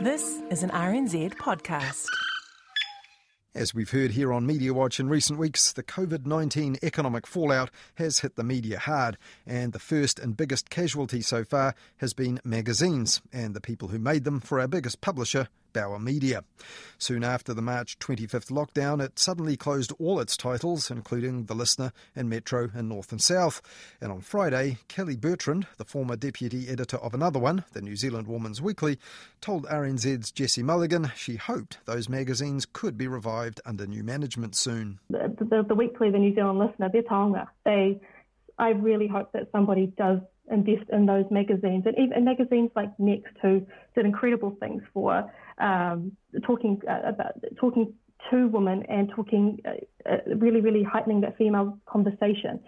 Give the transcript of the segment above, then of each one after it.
This is an RNZ podcast. As we've heard here on Media Watch in recent weeks, the COVID 19 economic fallout has hit the media hard, and the first and biggest casualty so far has been magazines and the people who made them for our biggest publisher, Bauer Media. Soon after the March 25th lockdown, it suddenly closed all its titles, including The Listener and Metro in North and South. And on Friday, Kelly Bertrand, the former deputy editor of another one, the New Zealand Woman's Weekly, told RNZ's Jesse Mulligan she hoped those magazines could be revived under new management soon. The, the, the Weekly, the New Zealand Listener, they're taonga. They, I really hope that somebody does invest in those magazines and even magazines like Next who did incredible things for um, talking uh, about talking to women and talking uh, uh, really really heightening that female conversation.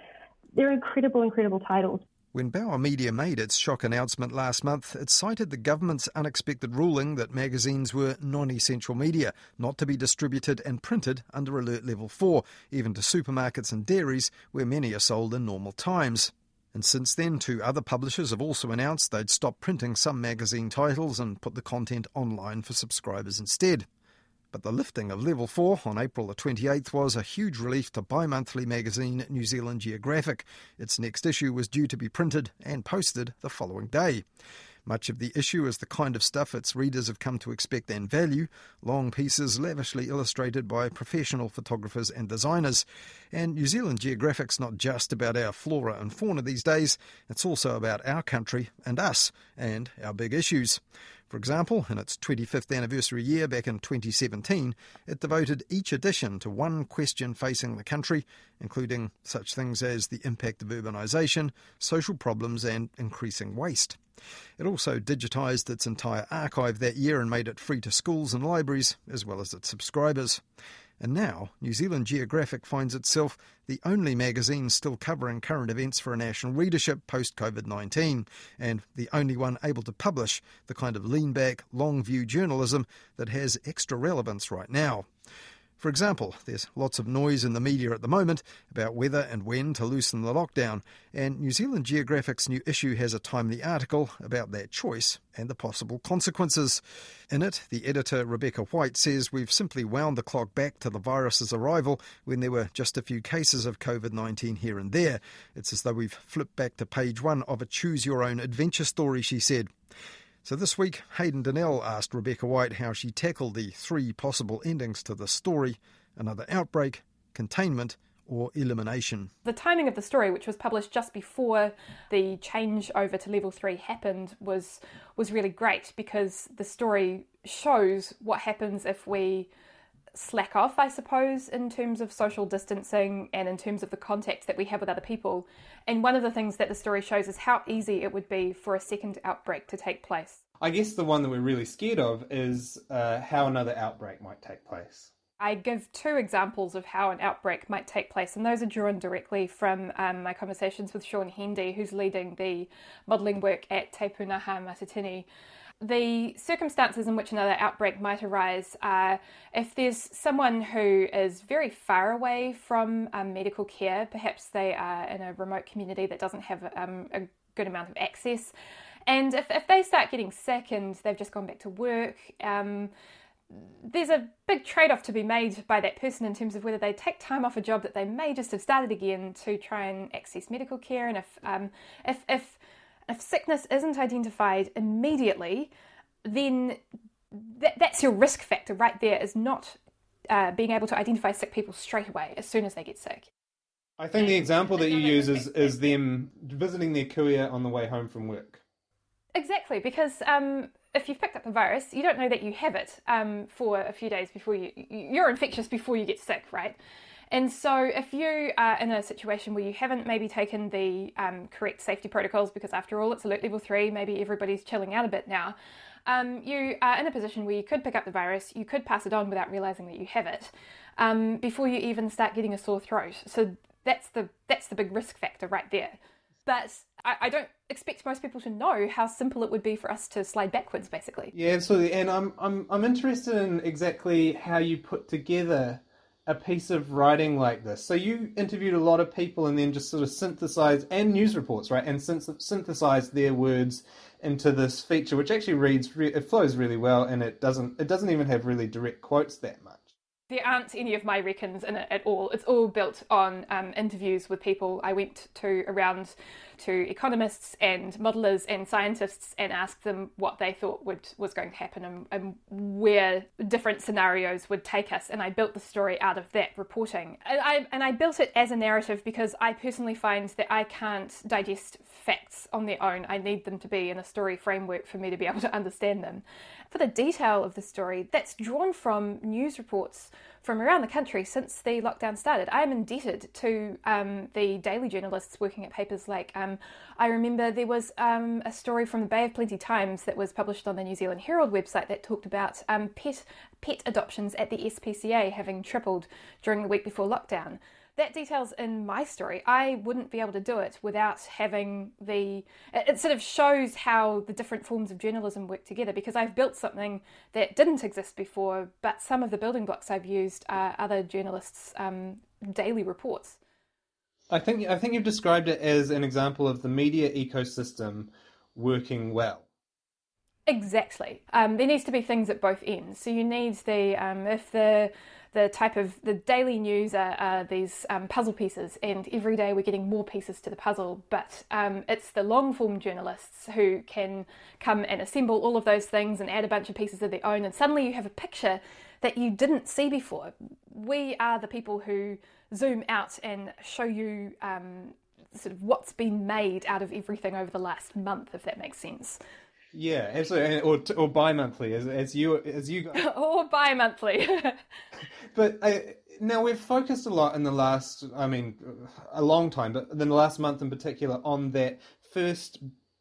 They're incredible, incredible titles. When Bauer Media made its shock announcement last month, it cited the government's unexpected ruling that magazines were non essential media, not to be distributed and printed under Alert Level 4, even to supermarkets and dairies where many are sold in normal times. And since then, two other publishers have also announced they'd stop printing some magazine titles and put the content online for subscribers instead. But the lifting of Level 4 on April the 28th was a huge relief to bi monthly magazine New Zealand Geographic. Its next issue was due to be printed and posted the following day. Much of the issue is the kind of stuff its readers have come to expect and value long pieces lavishly illustrated by professional photographers and designers. And New Zealand Geographic's not just about our flora and fauna these days, it's also about our country and us and our big issues. For example, in its 25th anniversary year back in 2017, it devoted each edition to one question facing the country, including such things as the impact of urbanisation, social problems, and increasing waste. It also digitised its entire archive that year and made it free to schools and libraries, as well as its subscribers. And now, New Zealand Geographic finds itself the only magazine still covering current events for a national readership post COVID 19, and the only one able to publish the kind of lean back, long view journalism that has extra relevance right now. For example, there's lots of noise in the media at the moment about whether and when to loosen the lockdown, and New Zealand Geographic's new issue has a timely article about that choice and the possible consequences. In it, the editor Rebecca White says we've simply wound the clock back to the virus's arrival when there were just a few cases of COVID 19 here and there. It's as though we've flipped back to page one of a choose your own adventure story, she said. So this week, Hayden Donnell asked Rebecca White how she tackled the three possible endings to the story another outbreak, containment, or elimination. The timing of the story, which was published just before the change over to level three happened, was was really great because the story shows what happens if we slack off, I suppose, in terms of social distancing and in terms of the contact that we have with other people. And one of the things that the story shows is how easy it would be for a second outbreak to take place. I guess the one that we're really scared of is uh, how another outbreak might take place. I give two examples of how an outbreak might take place, and those are drawn directly from um, my conversations with Shaun Hendy, who's leading the modelling work at Te Pūnaha Matatini the circumstances in which another outbreak might arise are if there's someone who is very far away from um, medical care, perhaps they are in a remote community that doesn't have um, a good amount of access, and if, if they start getting sick and they've just gone back to work, um, there's a big trade off to be made by that person in terms of whether they take time off a job that they may just have started again to try and access medical care, and if um, if if if sickness isn't identified immediately, then th- that's your risk factor right there is not uh, being able to identify sick people straight away as soon as they get sick. I think the example that you use is, is them visiting their kuia on the way home from work. Exactly, because um, if you've picked up the virus, you don't know that you have it um, for a few days before you you're infectious before you get sick, right? And so, if you are in a situation where you haven't maybe taken the um, correct safety protocols, because after all, it's alert level three, maybe everybody's chilling out a bit now, um, you are in a position where you could pick up the virus, you could pass it on without realizing that you have it um, before you even start getting a sore throat. So that's the that's the big risk factor right there. But I, I don't expect most people to know how simple it would be for us to slide backwards, basically. Yeah, absolutely. And I'm I'm I'm interested in exactly how you put together a piece of writing like this? So you interviewed a lot of people and then just sort of synthesized and news reports, right? And synthesized their words into this feature, which actually reads, it flows really well, and it doesn't, it doesn't even have really direct quotes that much there aren't any of my reckons in it at all. It's all built on um, interviews with people I went to around to economists and modelers and scientists and asked them what they thought would was going to happen and, and, where different scenarios would take us. And I built the story out of that reporting. And I, and I built it as a narrative because I personally find that I can't digest facts on their own. I need them to be in a story framework for me to be able to understand them. For the detail of the story, that's drawn from news reports from around the country since the lockdown started. I am indebted to um, the daily journalists working at papers like. Um, I remember there was um, a story from the Bay of Plenty Times that was published on the New Zealand Herald website that talked about um, pet pet adoptions at the SPCA having tripled during the week before lockdown that details in my story. I wouldn't be able to do it without having the. It sort of shows how the different forms of journalism work together because I've built something that didn't exist before, but some of the building blocks I've used are other journalists' um, daily reports. I think I think you've described it as an example of the media ecosystem working well. Exactly. Um, there needs to be things at both ends. So you need the um, if the the type of the daily news are, are these um, puzzle pieces, and every day we're getting more pieces to the puzzle. But um, it's the long form journalists who can come and assemble all of those things and add a bunch of pieces of their own, and suddenly you have a picture that you didn't see before. We are the people who zoom out and show you um, sort of what's been made out of everything over the last month, if that makes sense. Yeah, absolutely, or or bi-monthly, as as you as you guys. or bi-monthly. but I, uh, now we've focused a lot in the last, I mean, a long time, but in the last month in particular, on that first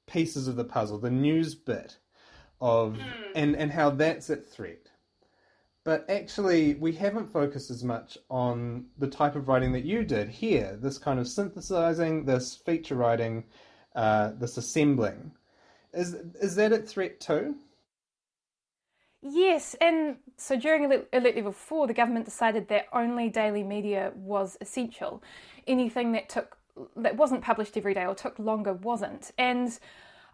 pieces of the puzzle, the news bit of, mm. and and how that's at threat. But actually, we haven't focused as much on the type of writing that you did here. This kind of synthesizing, this feature writing, uh, this assembling is is that a threat too? Yes, and so during Alert Level 4, the government decided that only daily media was essential. Anything that took that wasn't published every day or took longer wasn't. And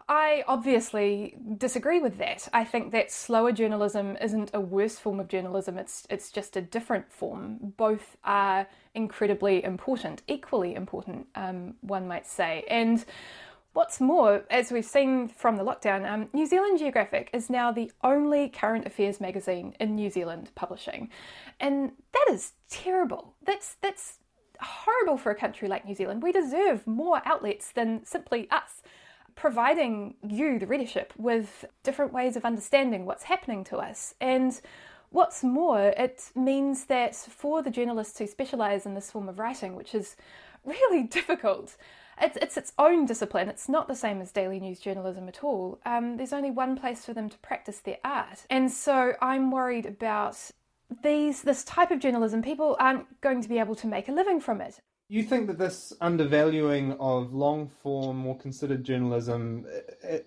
I obviously disagree with that. I think that slower journalism isn't a worse form of journalism, it's it's just a different form. Both are incredibly important, equally important, um, one might say. And What's more, as we've seen from the lockdown, um, New Zealand Geographic is now the only current affairs magazine in New Zealand publishing, and that is terrible. That's that's horrible for a country like New Zealand. We deserve more outlets than simply us providing you, the readership, with different ways of understanding what's happening to us. And what's more, it means that for the journalists who specialise in this form of writing, which is really difficult, it's, it's its own discipline. It's not the same as daily news journalism at all. Um, there's only one place for them to practice their art. And so I'm worried about these this type of journalism. People aren't going to be able to make a living from it. You think that this undervaluing of long form, more considered journalism,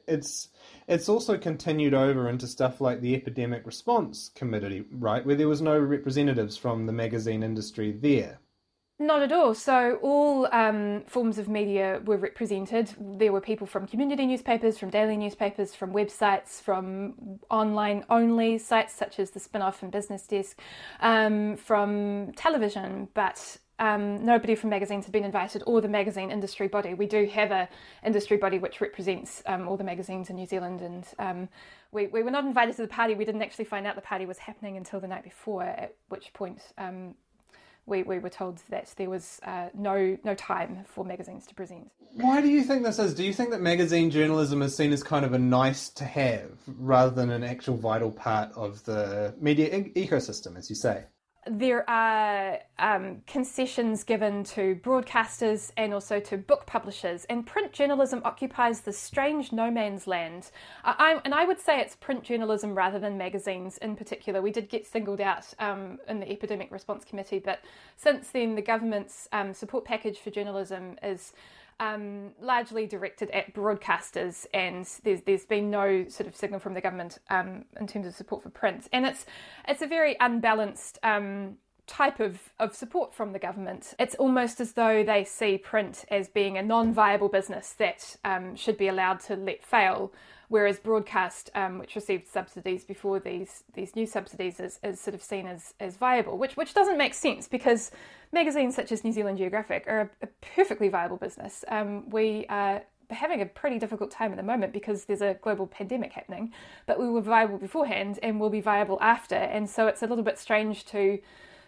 it's it's also continued over into stuff like the Epidemic Response Committee, right, where there was no representatives from the magazine industry there. Not at all. So, all um, forms of media were represented. There were people from community newspapers, from daily newspapers, from websites, from online only sites such as the Spin Off and Business Desk, um, from television, but um, nobody from magazines had been invited or the magazine industry body. We do have a industry body which represents um, all the magazines in New Zealand, and um, we, we were not invited to the party. We didn't actually find out the party was happening until the night before, at which point um, we, we were told that there was uh, no no time for magazines to present. Why do you think this is? Do you think that magazine journalism is seen as kind of a nice to have rather than an actual vital part of the media e- ecosystem, as you say? There are um, concessions given to broadcasters and also to book publishers, and print journalism occupies this strange no man's land. I, and I would say it's print journalism rather than magazines in particular. We did get singled out um, in the Epidemic Response Committee, but since then, the government's um, support package for journalism is um, largely directed at broadcasters, and there's there's been no sort of signal from the government um, in terms of support for print, and it's it's a very unbalanced um, type of, of support from the government. It's almost as though they see print as being a non viable business that um, should be allowed to let fail, whereas broadcast, um, which received subsidies before these, these new subsidies, is, is sort of seen as, as viable, which, which doesn't make sense because magazines such as New Zealand Geographic are a, a perfectly viable business. Um, we are having a pretty difficult time at the moment because there's a global pandemic happening, but we were viable beforehand and will be viable after. And so it's a little bit strange to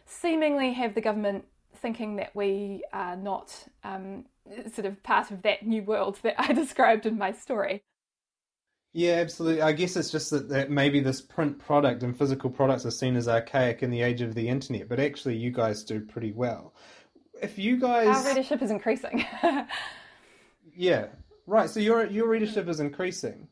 seemingly have the government thinking that we are not um, sort of part of that new world that I described in my story. Yeah, absolutely. I guess it's just that, that maybe this print product and physical products are seen as archaic in the age of the internet, but actually you guys do pretty well. If you guys Our readership is increasing. yeah. Right, so your your readership is increasing.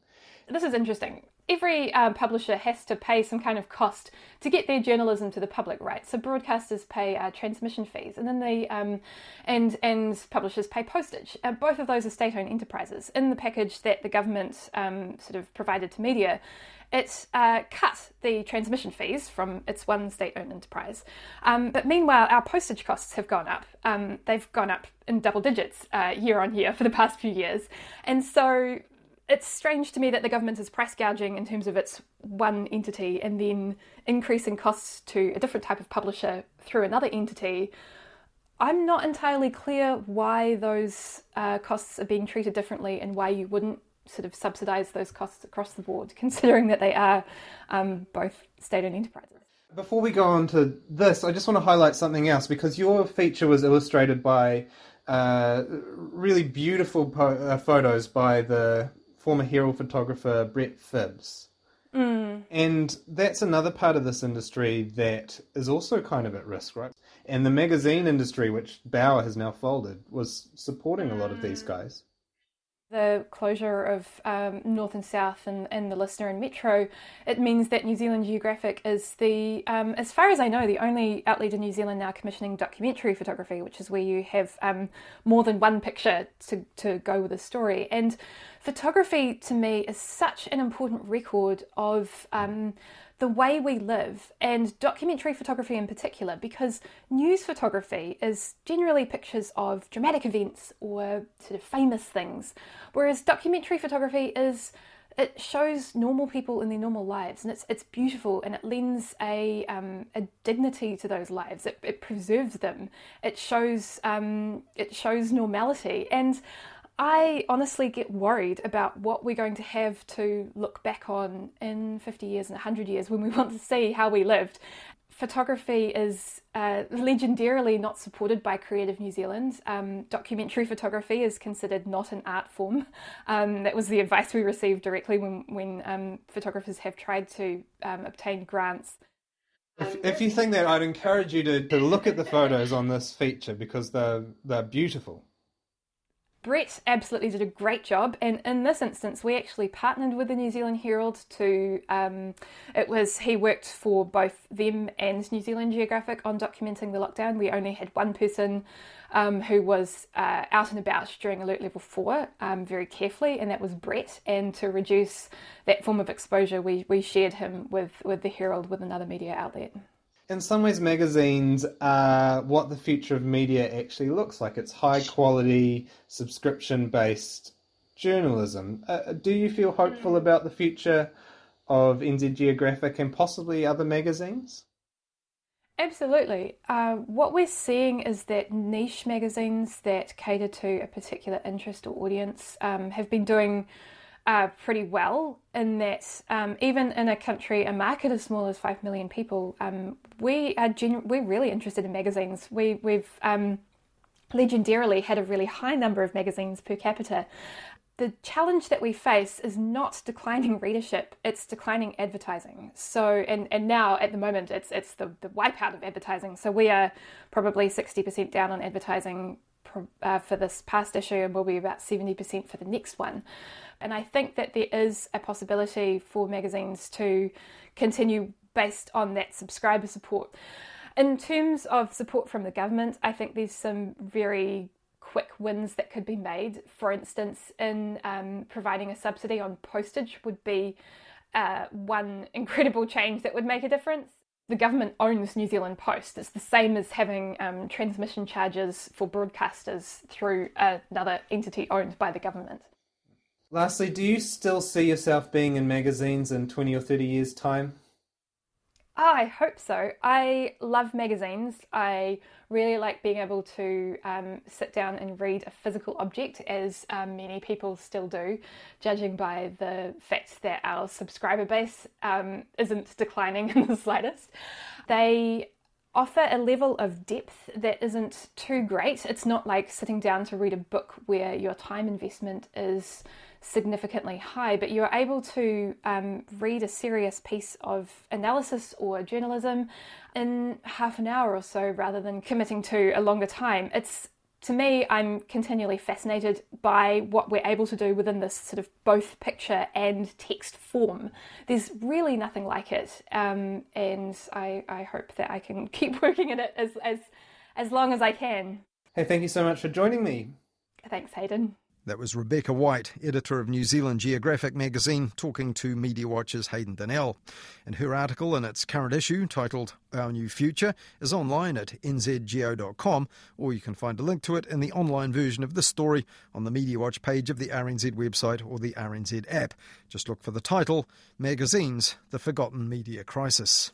This is interesting every um, publisher has to pay some kind of cost to get their journalism to the public, right? So broadcasters pay uh, transmission fees, and then they um, and and publishers pay postage. Uh, both of those are state-owned enterprises. In the package that the government um, sort of provided to media, it uh, cut the transmission fees from its one state-owned enterprise. Um, but meanwhile, our postage costs have gone up. Um, they've gone up in double digits uh, year on year for the past few years, and so it's strange to me that the government is price gouging in terms of its one entity and then increasing costs to a different type of publisher through another entity. I'm not entirely clear why those uh, costs are being treated differently and why you wouldn't sort of subsidise those costs across the board, considering that they are um, both state owned enterprises. Before we go on to this, I just want to highlight something else because your feature was illustrated by uh, really beautiful po- uh, photos by the former Herald photographer Brett Phibbs. Mm. And that's another part of this industry that is also kind of at risk, right? And the magazine industry, which Bauer has now folded, was supporting a lot of these guys the closure of um, North and South and, and the Listener and Metro, it means that New Zealand Geographic is the, um, as far as I know, the only outlet in New Zealand now commissioning documentary photography, which is where you have um, more than one picture to, to go with a story. And photography to me is such an important record of um, the way we live, and documentary photography in particular, because news photography is generally pictures of dramatic events or sort of famous things, whereas documentary photography is it shows normal people in their normal lives, and it's it's beautiful, and it lends a um, a dignity to those lives. It, it preserves them. It shows um, it shows normality, and I honestly get worried about what we're going to have to look back on in 50 years and 100 years when we want to see how we lived. Photography is uh, legendarily not supported by Creative New Zealand. Um, documentary photography is considered not an art form. Um, that was the advice we received directly when, when um, photographers have tried to um, obtain grants. If, if, you think that, I'd encourage you to, to look at the photos on this feature because they're, they're beautiful. Brett absolutely did a great job, and in this instance, we actually partnered with the New Zealand Herald to. Um, it was he worked for both them and New Zealand Geographic on documenting the lockdown. We only had one person um, who was uh, out and about during Alert Level Four um, very carefully, and that was Brett. And to reduce that form of exposure, we we shared him with with the Herald with another media outlet in some ways, magazines are what the future of media actually looks like. It's high quality, subscription based journalism. Uh, do you feel hopeful about the future of NZ Geographic and possibly other magazines? Absolutely. Uh, what we're seeing is that niche magazines that cater to a particular interest or audience um, have been doing uh, pretty well in that um, even in a country, a market as small as 5 million people, um, we are genu- we're really interested in magazines. We, we've um, legendarily had a really high number of magazines per capita. The challenge that we face is not declining readership, it's declining advertising. So, and, and now at the moment, it's, it's the, the wipeout of advertising. So, we are probably 60% down on advertising uh, for this past issue, and we'll be about 70% for the next one. And I think that there is a possibility for magazines to continue based on that subscriber support. In terms of support from the government, I think there's some very quick wins that could be made. For instance, in um, providing a subsidy on postage would be uh, one incredible change that would make a difference. The government owns New Zealand Post. It's the same as having um, transmission charges for broadcasters through another entity owned by the government. Lastly, do you still see yourself being in magazines in 20 or 30 years' time? Oh, I hope so. I love magazines. I really like being able to um, sit down and read a physical object, as um, many people still do, judging by the fact that our subscriber base um, isn't declining in the slightest. They offer a level of depth that isn't too great. It's not like sitting down to read a book where your time investment is significantly high, but you're able to um, read a serious piece of analysis or journalism in half an hour or so rather than committing to a longer time. It's to me, I'm continually fascinated by what we're able to do within this sort of both picture and text form. There's really nothing like it, um, and I, I hope that I can keep working at it as, as, as long as I can. Hey, thank you so much for joining me. Thanks, Hayden. That was Rebecca White, editor of New Zealand Geographic magazine, talking to Media Watch's Hayden Donnell. And her article in its current issue, titled Our New Future, is online at nzgeo.com, or you can find a link to it in the online version of this story on the Media Watch page of the RNZ website or the RNZ app. Just look for the title Magazines The Forgotten Media Crisis.